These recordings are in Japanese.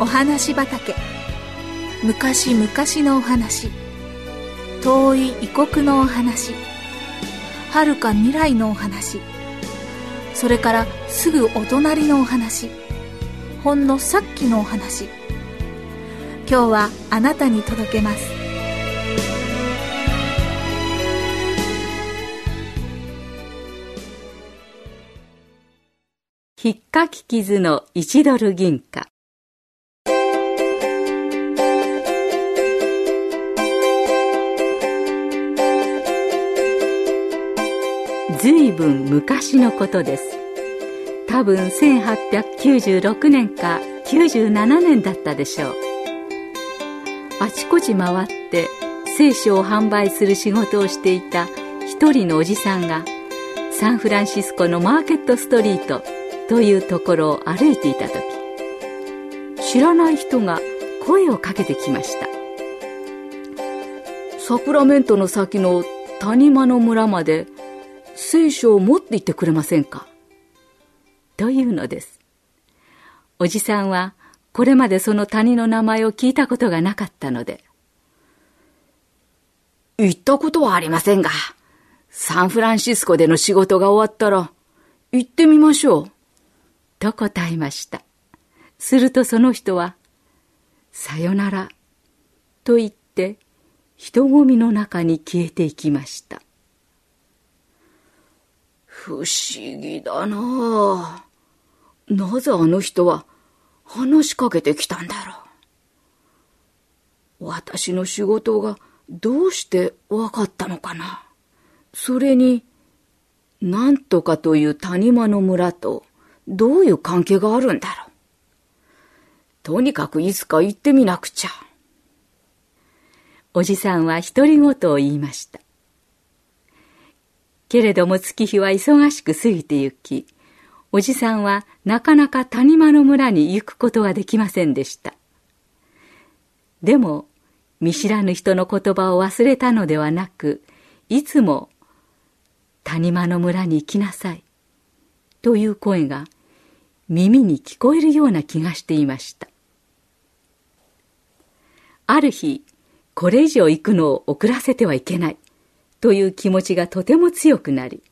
お話畑。昔々のお話。遠い異国のお話。遥か未来のお話。それからすぐお隣のお話。ほんのさっきのお話。今日はあなたに届けます。ひっかき傷の1ドル銀貨。ずいぶん昔のことです。多分1896年か97年だったでしょう。あちこち回って聖書を販売する仕事をしていた一人のおじさんがサンフランシスコのマーケットストリートというところを歩いていた時知らない人が声をかけてきました。サクラメントの先の谷間の村まで聖書を持って行ってくれませんか？というのです。おじさんはこれまでその谷の名前を聞いたことがなかったので。行ったことはありませんが、サンフランシスコでの仕事が終わったら行ってみましょう。と答えました。するとその人は、さよなら、と言って人混みの中に消えていきました。不思議だななぜあの人は話しかけてきたんだろう。私の仕事がどうして分かったのかな。それに、なんとかという谷間の村とどういう関係があるんだろう。とにかくいつか行ってみなくちゃ。おじさんは独り言を言いました。けれども月日は忙しく過ぎてゆき、おじさんはなかなか谷間の村に行くことはできませんでした。でも、見知らぬ人の言葉を忘れたのではなく、いつも、谷間の村に行きなさい、という声が耳に聞こえるような気がしていました。ある日、これ以上行くのを遅らせてはいけない。という気持ちがとても強くなり、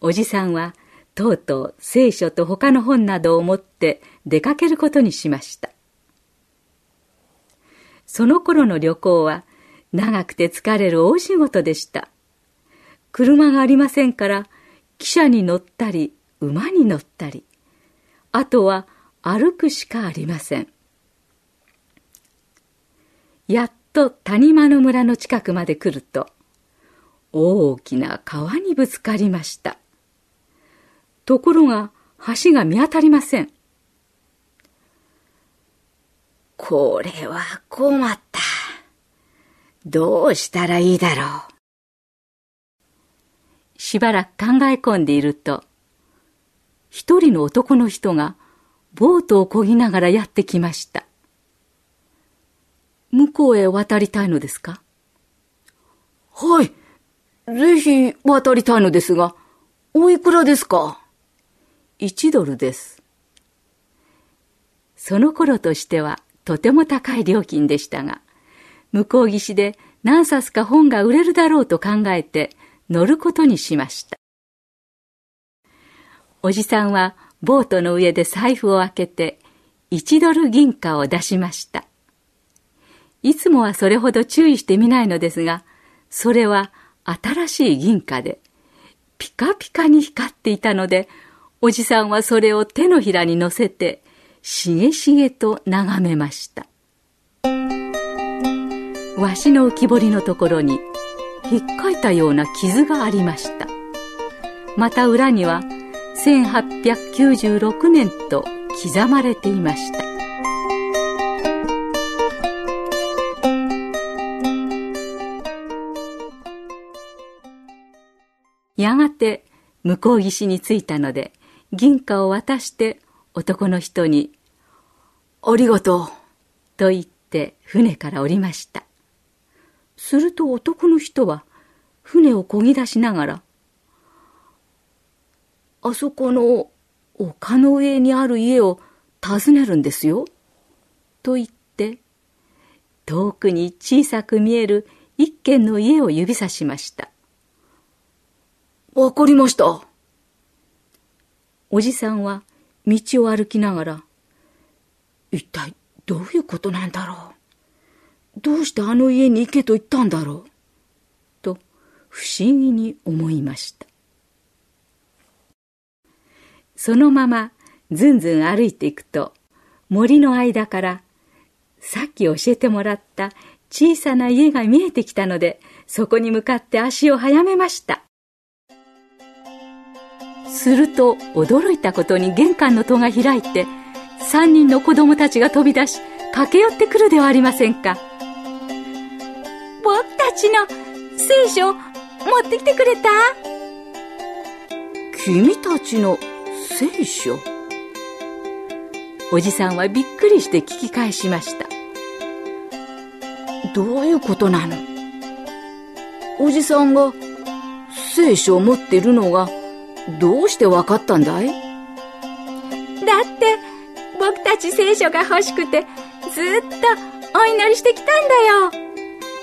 おじさんはとうとう聖書と他の本などを持って出かけることにしました。その頃の旅行は長くて疲れる大仕事でした。車がありませんから、汽車に乗ったり、馬に乗ったり、あとは歩くしかありません。やっと谷間の村の近くまで来ると、大きな川にぶつかりました。ところが橋が見当たりません。これは困った。どうしたらいいだろう。しばらく考え込んでいると、一人の男の人がボートを漕ぎながらやってきました。向こうへ渡りたいのですか？はい。ぜひ渡りたいのですが、おいくらですか？一ドルです。その頃としてはとても高い料金でしたが、向こう岸で何冊か本が売れるだろうと考えて乗ることにしました。おじさんはボートの上で財布を開けて1ドル銀貨を出しました。いつもはそれほど注意してみないのですが、それは新しい銀貨で、ピカピカに光っていたので、おじさんはそれを手のひらに乗せて、しげしげと眺めました。わしの浮き彫りのところに、ひっかいたような傷がありました。また裏には、1896年と刻まれていました。やがて向こう岸に着いたので銀貨を渡して男の人に「ありがとう」と言って船から降りましたすると男の人は船を漕ぎ出しながら「あそこの丘の上にある家を訪ねるんですよ」と言って、遠くに小さく見える一軒の家を指さしました。わかりました。おじさんは道を歩きながら、一体どういうことなんだろう。どうしてあの家に行けと言ったんだろう。と不思議に思いました。そのままずんずん歩いていくと森の間からさっき教えてもらった小さな家が見えてきたのでそこに向かって足を速めました。すると驚いたことに玄関の戸が開いて3人の子供たちが飛び出し駆け寄ってくるではありませんか。僕たちの聖書持ってきてくれた？君たちの聖書？おじさんはびっくりして聞き返しました。どういうことなの？おじさんが聖書を持っているのがどうしてわかったんだい？だって僕たち聖書が欲しくてずっとお祈りしてきたんだよ。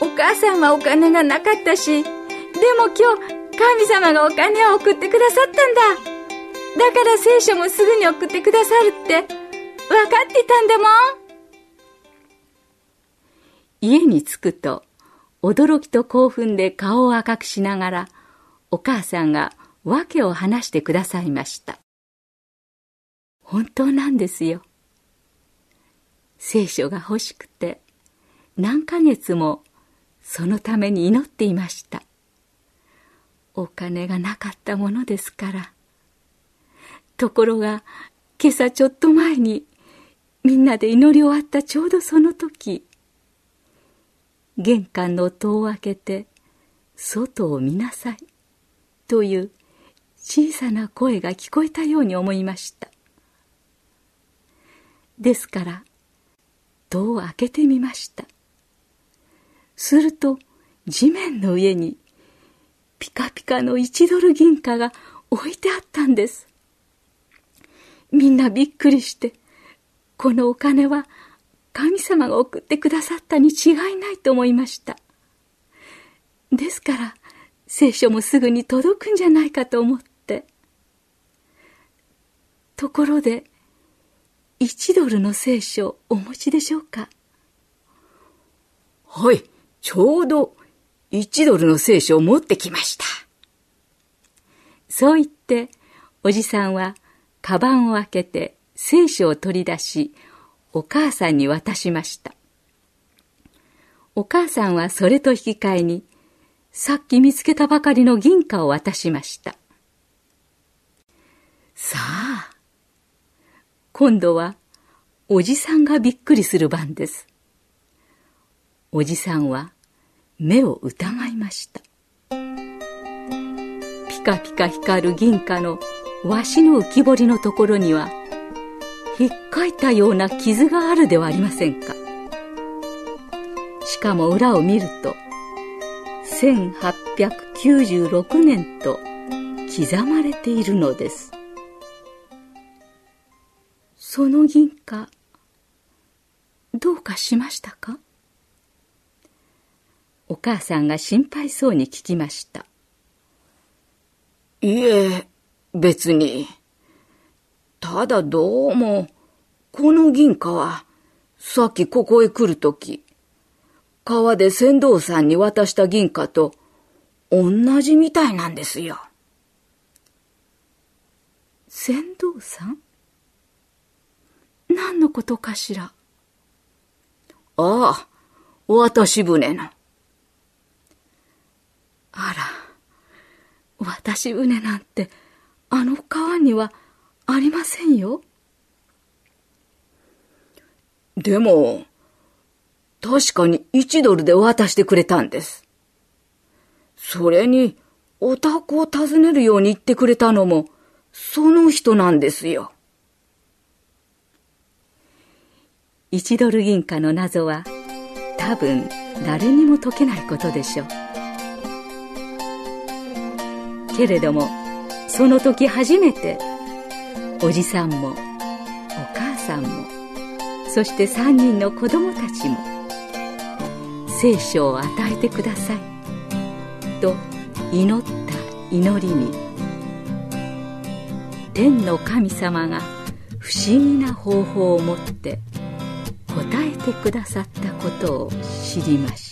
お母さんはお金がなかったしでも今日神様がお金を送ってくださったんだ。だから聖書もすぐに送ってくださるって分かってたんだもん。家に着くと驚きと興奮で顔を赤くしながらお母さんが訳を話してくださいました。本当なんですよ。聖書が欲しくて何ヶ月もそのために祈っていました。お金がなかったものですから。ところが今朝ちょっと前にみんなで祈り終わったちょうどその時。玄関の戸を開けて外を見なさい。という小さな声が聞こえたように思いました。ですから戸を開けてみました。すると地面の上にピカピカの1ドル銀貨が置いてあったんです。みんなびっくりしてこのお金は神様が送ってくださったに違いないと思いました。ですから聖書もすぐに届くんじゃないかと思ってところで1ドルの聖書お持ちでしょうか？はい、ちょうど1ドルの聖書を持ってきました。そう言って、おじさんは、カバンを開けて聖書を取り出し、お母さんに渡しました。お母さんはそれと引き換えに、さっき見つけたばかりの銀貨を渡しました。さあ、今度はおじさんがびっくりする番です。おじさんは目を疑いました。ピカピカ光る銀貨のわしの浮き彫りのところには、ひっかいたような傷があるではありませんか。しかも裏を見ると、1896年と刻まれているのです。その銀貨、どうかしましたか？お母さんが心配そうに聞きました。いえ、別に。ただどうも、この銀貨は、さっきここへ来るとき、川で船頭さんに渡した銀貨と同じみたいなんですよ。船頭さん？何のことかしら？ああ、渡し船の。あら、渡し船なんて、あの川にはありませんよ。でも、確かに1ドルで渡してくれたんです。それに、お宅を訪ねるように言ってくれたのも、その人なんですよ。1ドル銀貨の謎は多分誰にも解けないことでしょう。けれどもその時初めておじさんもお母さんもそして3人の子供たちも聖書を与えてくださいと祈った祈りに天の神様が不思議な方法をもっててくださったことを知りました。